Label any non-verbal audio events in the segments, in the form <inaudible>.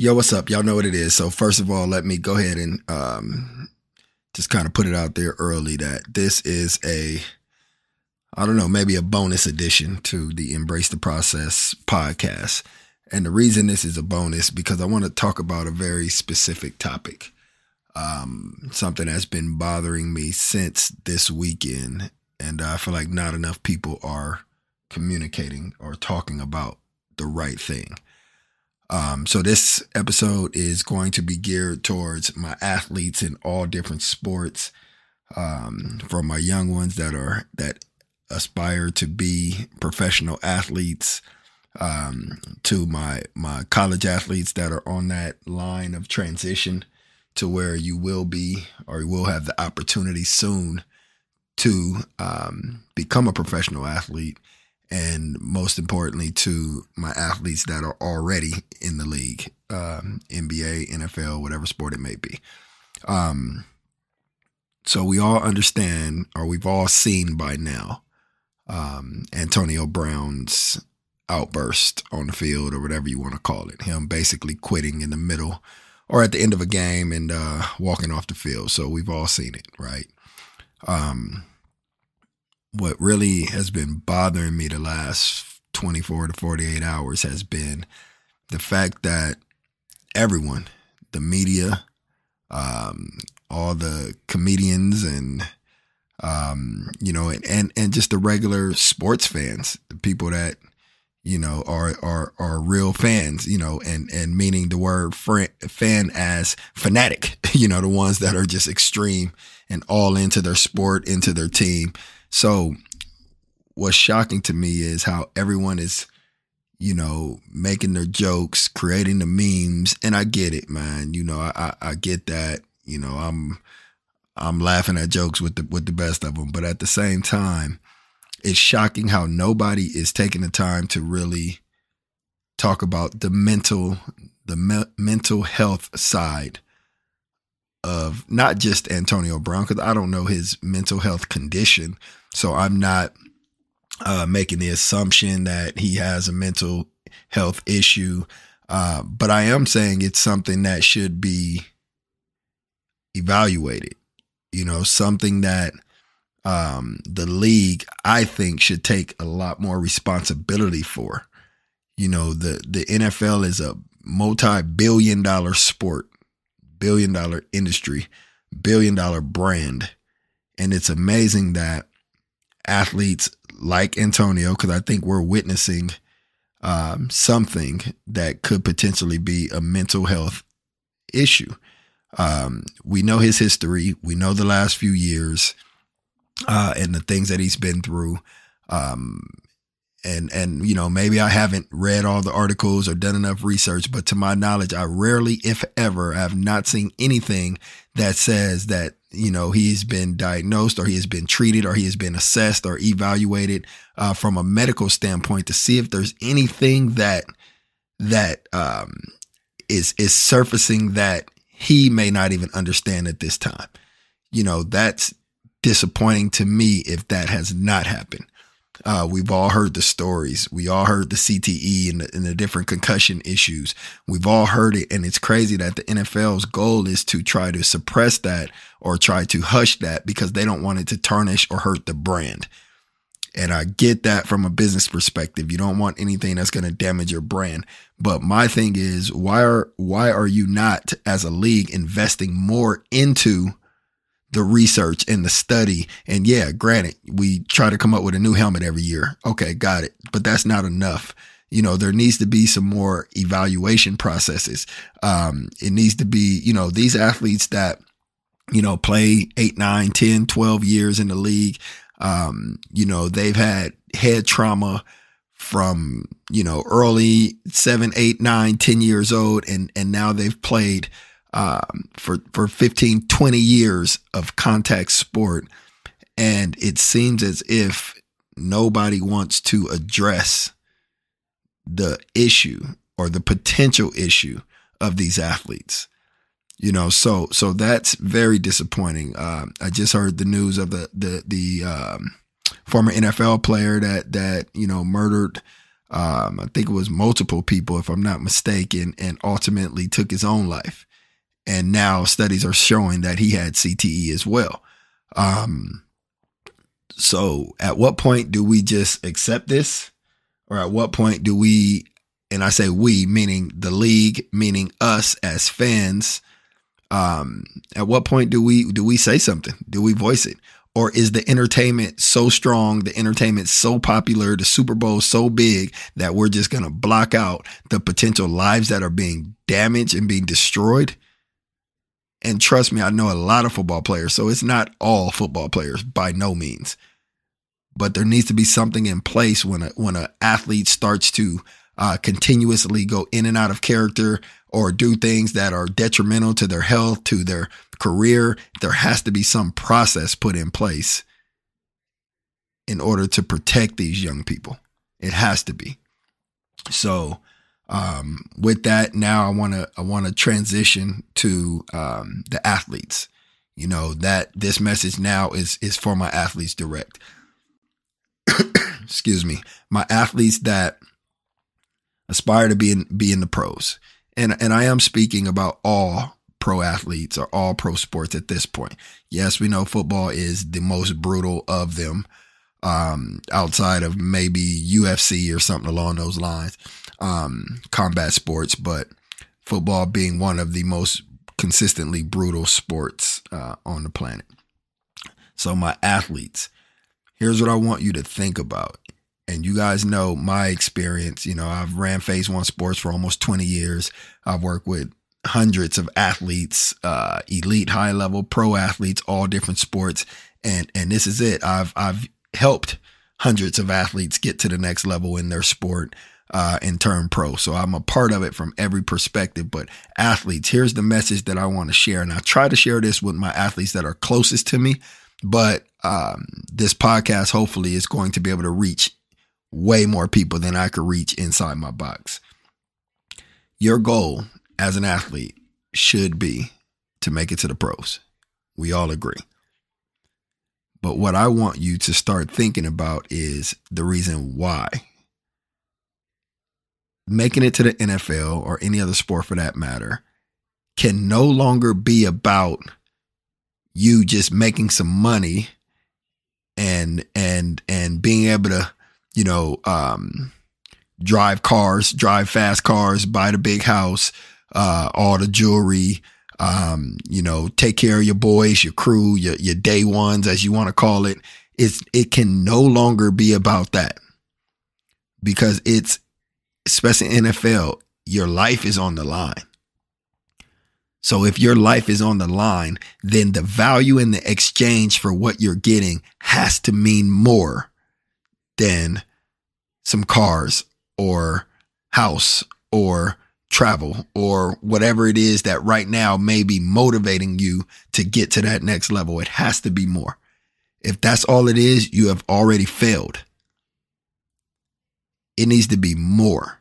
Yo, what's up? Y'all know what it is. So first of all, let me go ahead and um, just kind of put it out there early that this is a, I don't know, maybe a bonus addition to the Embrace the Process podcast. And the reason this is a bonus because I want to talk about a very specific topic. Um, something that's been bothering me since this weekend, and I feel like not enough people are communicating or talking about the right thing. Um, so this episode is going to be geared towards my athletes in all different sports, um, from my young ones that are that aspire to be professional athletes, um, to my my college athletes that are on that line of transition to where you will be or you will have the opportunity soon to um, become a professional athlete and most importantly to my athletes that are already in the league, um, NBA, NFL, whatever sport it may be. Um, so we all understand, or we've all seen by now, um, Antonio Brown's outburst on the field, or whatever you want to call it. Him basically quitting in the middle or at the end of a game and uh, walking off the field. So we've all seen it, right? Um, what really has been bothering me the last 24 to 48 hours has been the fact that everyone, the media, um, all the comedians and um, you know, and, and and just the regular sports fans, the people that you know are are are real fans, you know, and and meaning the word fan as fanatic, <laughs> you know, the ones that are just extreme and all into their sport, into their team, so what's shocking to me is how everyone is, you know, making their jokes, creating the memes. And I get it, man. You know, I, I, I get that. You know, I'm I'm laughing at jokes with the with the best of them. But at the same time, it's shocking how nobody is taking the time to really talk about the mental the me- mental health side of not just Antonio Brown because I don't know his mental health condition, so I'm not uh, making the assumption that he has a mental health issue. Uh, but I am saying it's something that should be evaluated. You know, something that um, the league, I think, should take a lot more responsibility for. You know, the the NFL is a multi-billion dollar sport, billion dollar industry, billion dollar brand. And it's amazing that athletes like Antonio, because I think we're witnessing um, something that could potentially be a mental health issue. Um, we know his history. We know the last few years uh, and the things that he's been through. Um, and and you know maybe I haven't read all the articles or done enough research, but to my knowledge, I rarely, if ever, have not seen anything that says that you know he's been diagnosed or he has been treated or he has been assessed or evaluated uh, from a medical standpoint to see if there's anything that that um, is is surfacing that he may not even understand at this time. You know that's disappointing to me if that has not happened. Uh, we've all heard the stories. We all heard the CTE and the, and the, different concussion issues. We've all heard it. And it's crazy that the NFL's goal is to try to suppress that or try to hush that because they don't want it to tarnish or hurt the brand. And I get that from a business perspective. You don't want anything that's going to damage your brand. But my thing is, why are, why are you not as a league investing more into the research and the study. And yeah, granted, we try to come up with a new helmet every year. Okay, got it. But that's not enough. You know, there needs to be some more evaluation processes. Um, it needs to be, you know, these athletes that, you know, play eight, nine, 10, 12 years in the league. Um, you know, they've had head trauma from, you know, early seven, eight, nine, 10 years old. And, and now they've played, um, for for 15, 20 years of contact sport, and it seems as if nobody wants to address the issue or the potential issue of these athletes. You know, so so that's very disappointing. Uh, I just heard the news of the the the um, former NFL player that that you know murdered Um, I think it was multiple people, if I'm not mistaken, and ultimately took his own life. And now studies are showing that he had CTE as well. Um, so at what point do we just accept this? Or at what point do we, and I say we, meaning the league, meaning us as fans, um, at what point do we do we say something? Do we voice it? Or is the entertainment so strong, the entertainment so popular, the Super Bowl so big that we're just gonna block out the potential lives that are being damaged and being destroyed? And trust me, I know a lot of football players, so it's not all football players by no means. But there needs to be something in place when a when an athlete starts to uh, continuously go in and out of character or do things that are detrimental to their health, to their career, there has to be some process put in place in order to protect these young people. It has to be. So, um, with that, now I want to I want to transition to um, the athletes. You know that this message now is is for my athletes direct. <coughs> Excuse me, my athletes that aspire to be in be in the pros and and I am speaking about all pro athletes or all pro sports at this point. Yes, we know football is the most brutal of them, um, outside of maybe UFC or something along those lines, um, combat sports, but football being one of the most consistently brutal sports uh, on the planet. So, my athletes, here's what I want you to think about and you guys know my experience. You know, I've ran phase one sports for almost 20 years. I've worked with hundreds of athletes, uh, elite, high level, pro athletes, all different sports. And, and this is it. I've, I've helped hundreds of athletes get to the next level in their sport, uh, and turn pro. So I'm a part of it from every perspective. But athletes, here's the message that I want to share. And I try to share this with my athletes that are closest to me. But um, this podcast hopefully is going to be able to reach way more people than I could reach inside my box. Your goal as an athlete should be to make it to the pros. We all agree. But what I want you to start thinking about is the reason why. Making it to the NFL or any other sport for that matter can no longer be about you just making some money and and and being able to you know, um, drive cars, drive fast cars, buy the big house, uh, all the jewelry, um, you know, take care of your boys, your crew, your, your day ones, as you want to call it. It's, it can no longer be about that because it's, especially NFL, your life is on the line. So if your life is on the line, then the value in the exchange for what you're getting has to mean more than some cars or house or travel or whatever it is that right now may be motivating you to get to that next level. It has to be more. If that's all it is, you have already failed. It needs to be more.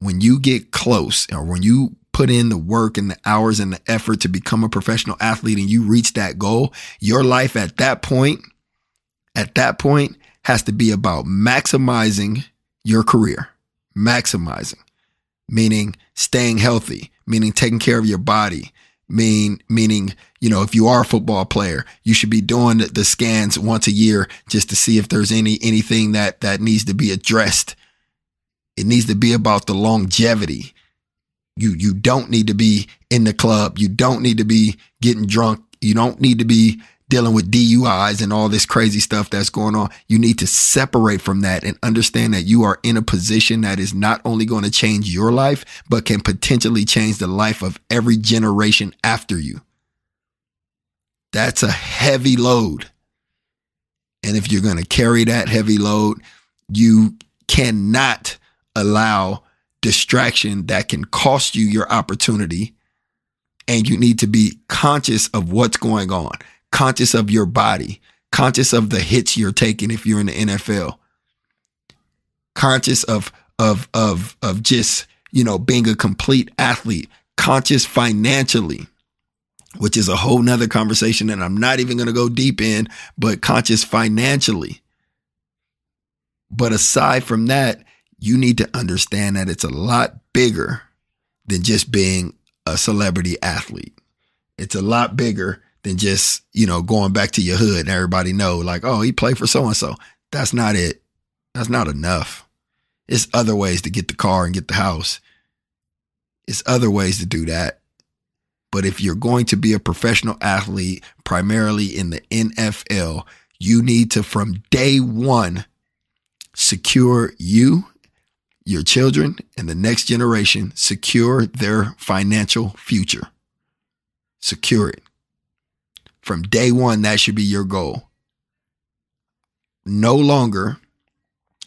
When you get close or when you put in the work and the hours and the effort to become a professional athlete and you reach that goal, your life at that point, at that point has to be about maximizing your career, maximizing, meaning staying healthy, meaning taking care of your body, mean meaning you know if you are a football player you should be doing the scans once a year just to see if there's any anything that that needs to be addressed it needs to be about the longevity you you don't need to be in the club you don't need to be getting drunk you don't need to be dealing with DUIs and all this crazy stuff that's going on. You need to separate from that and understand that you are in a position that is not only going to change your life, but can potentially change the life of every generation after you. That's a heavy load. And if you're going to carry that heavy load, you cannot allow distraction that can cost you your opportunity. And you need to be conscious of what's going on conscious of your body, conscious of the hits you're taking if you're in the NFL, conscious of of of of just you know being a complete athlete, conscious financially, which is a whole nother conversation that I'm not even going to go deep in, but conscious financially. But aside from that, you need to understand that it's a lot bigger than just being a celebrity athlete. It's a lot bigger than just, you know, going back to your hood and everybody know like, oh, he played for so and so. That's not it. That's not enough. It's other ways to get the car and get the house. It's other ways to do that. But if you're going to be a professional athlete, primarily in the NFL, you need to, from day one, secure you, your children, and the next generation, secure their financial future. Secure it. From day one, that should be your goal. No longer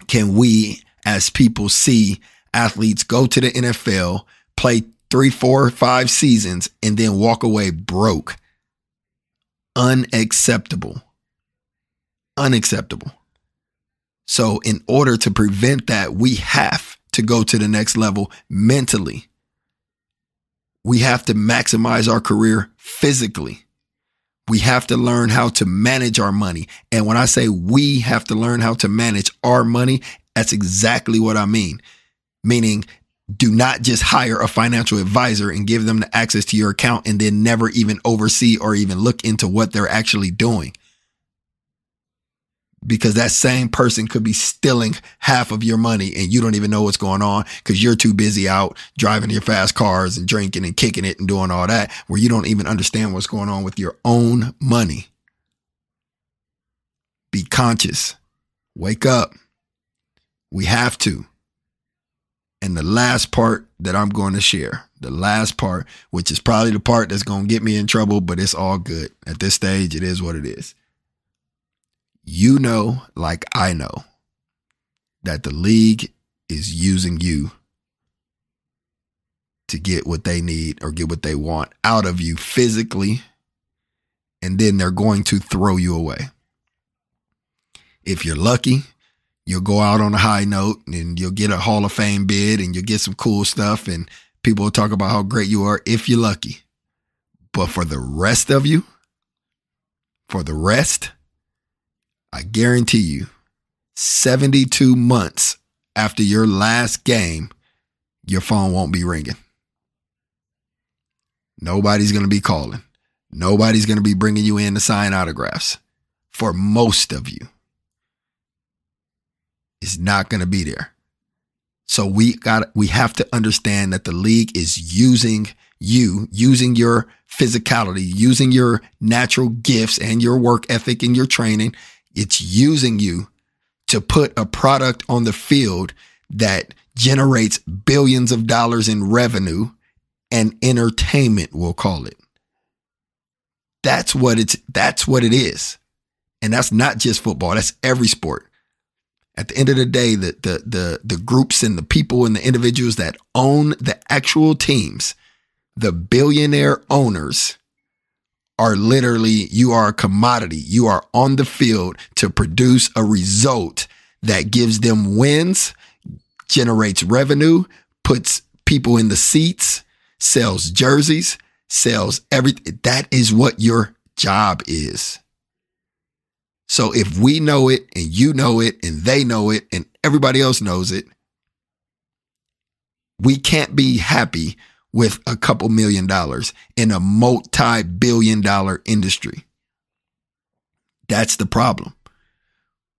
can we, as people, see athletes go to the NFL, play three, four, five seasons, and then walk away broke. Unacceptable. Unacceptable. So, in order to prevent that, we have to go to the next level mentally. We have to maximize our career physically. We have to learn how to manage our money. And when I say we have to learn how to manage our money, that's exactly what I mean. Meaning, do not just hire a financial advisor and give them the access to your account and then never even oversee or even look into what they're actually doing because that same person could be stealing half of your money and you don't even know what's going on because you're too busy out driving your fast cars and drinking and kicking it and doing all that where you don't even understand what's going on with your own money. Be conscious. Wake up. We have to. And the last part that I'm going to share, the last part, which is probably the part that's going to get me in trouble, but it's all good. At this stage, it is what it is you know, like I know, that the league is using you to get what they need or get what they want out of you physically, and then they're going to throw you away. If you're lucky, you'll go out on a high note and you'll get a Hall of Fame bid and you'll get some cool stuff, and people will talk about how great you are if you're lucky. But for the rest of you, for the rest, I guarantee you, 72 months after your last game, your phone won't be ringing. Nobody's going to be calling. Nobody's going to be bringing you in to sign autographs for most of you. It's not going to be there. So we got we have to understand that the league is using you, using your physicality, using your natural gifts and your work ethic and your training it's using you to put a product on the field that generates billions of dollars in revenue and entertainment, we'll call it. That's what it's that's what it is. And that's not just football, that's every sport. At the end of the day, the the the the groups and the people and the individuals that own the actual teams, the billionaire owners are literally, you are a commodity. You are on the field to produce a result that gives them wins, generates revenue, puts people in the seats, sells jerseys, sells everything. That is what your job is. So if we know it and you know it and they know it and everybody else knows it, we can't be happy with a couple million dollars in a multi billion dollar industry. That's the problem.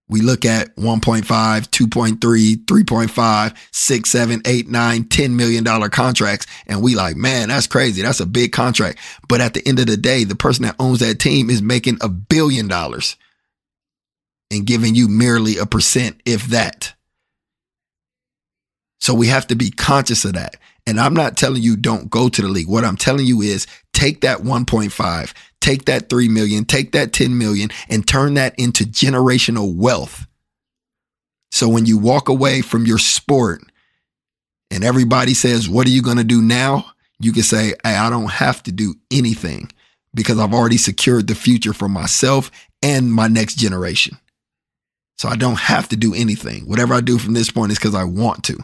We look at 1.5, 2.3, 3.5, 6, 7, 8, 9, 10 million dollar contracts. And we like, man, that's crazy. That's a big contract. But at the end of the day, the person that owns that team is making a billion dollars and giving you merely a percent, if that. So we have to be conscious of that. And I'm not telling you don't go to the league. What I'm telling you is take that 1.5, take that 3 million, take that 10 million and turn that into generational wealth. So when you walk away from your sport and everybody says, What are you going to do now? You can say, Hey, I don't have to do anything because I've already secured the future for myself and my next generation. So I don't have to do anything. Whatever I do from this point is because I want to.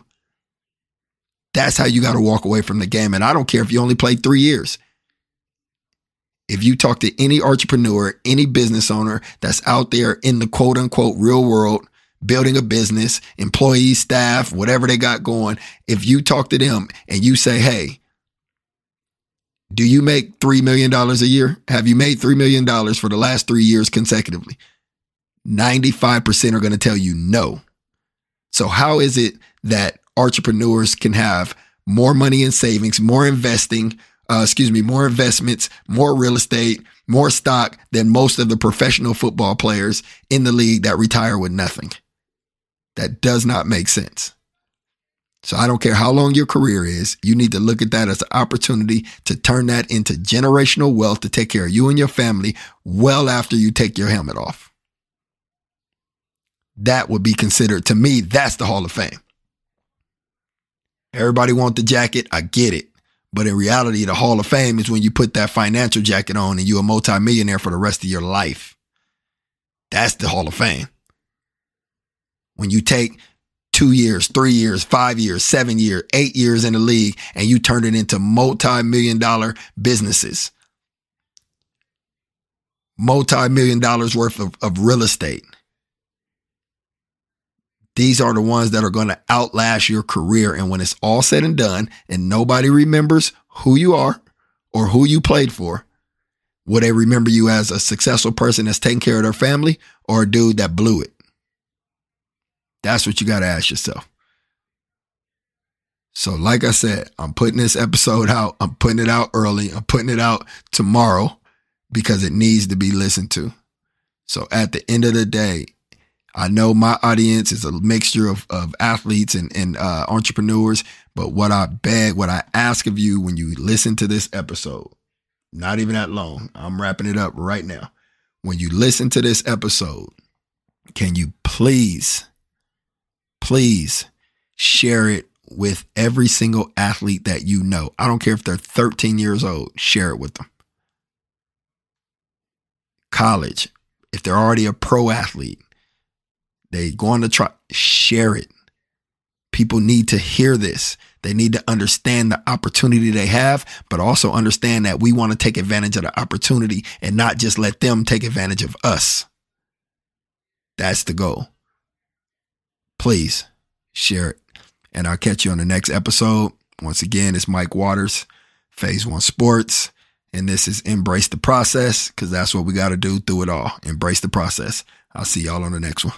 That's how you got to walk away from the game. And I don't care if you only played three years. If you talk to any entrepreneur, any business owner that's out there in the quote unquote real world building a business, employees, staff, whatever they got going, if you talk to them and you say, hey, do you make $3 million a year? Have you made $3 million for the last three years consecutively? 95% are going to tell you no. So, how is it that entrepreneurs can have more money in savings, more investing, uh, excuse me, more investments, more real estate, more stock than most of the professional football players in the league that retire with nothing? That does not make sense. So I don't care how long your career is, you need to look at that as an opportunity to turn that into generational wealth to take care of you and your family well after you take your helmet off. That would be considered, to me, that's the Hall of Fame. Everybody want the jacket. I get it. But in reality, the Hall of Fame is when you put that financial jacket on and you're a multimillionaire for the rest of your life. That's the Hall of Fame. When you take two years, three years, five years, seven years, eight years in the league, and you turn it into multi million dollar businesses, multi million dollars worth of, of real estate. These are the ones that are going to outlast your career. And when it's all said and done, and nobody remembers who you are or who you played for, will they remember you as a successful person that's taking care of their family or a dude that blew it? That's what you got to ask yourself. So, like I said, I'm putting this episode out. I'm putting it out early. I'm putting it out tomorrow because it needs to be listened to. So, at the end of the day, I know my audience is a mixture of, of athletes and, and uh, entrepreneurs, but what I beg, what I ask of you when you listen to this episode, not even that long, I'm wrapping it up right now. When you listen to this episode, can you please please share it with every single athlete that you know. I don't care if they're 13 years old, share it with them. College, if they're already a pro athlete, they going to try share it. People need to hear this. They need to understand the opportunity they have, but also understand that we want to take advantage of the opportunity and not just let them take advantage of us. That's the goal please share it. And I'll catch you on the next episode. Once again, it's Mike Waters, Phase One Sports. And this is Embrace the Process because that's what we got to do through it all. Embrace the process. I'll see y'all on the next one.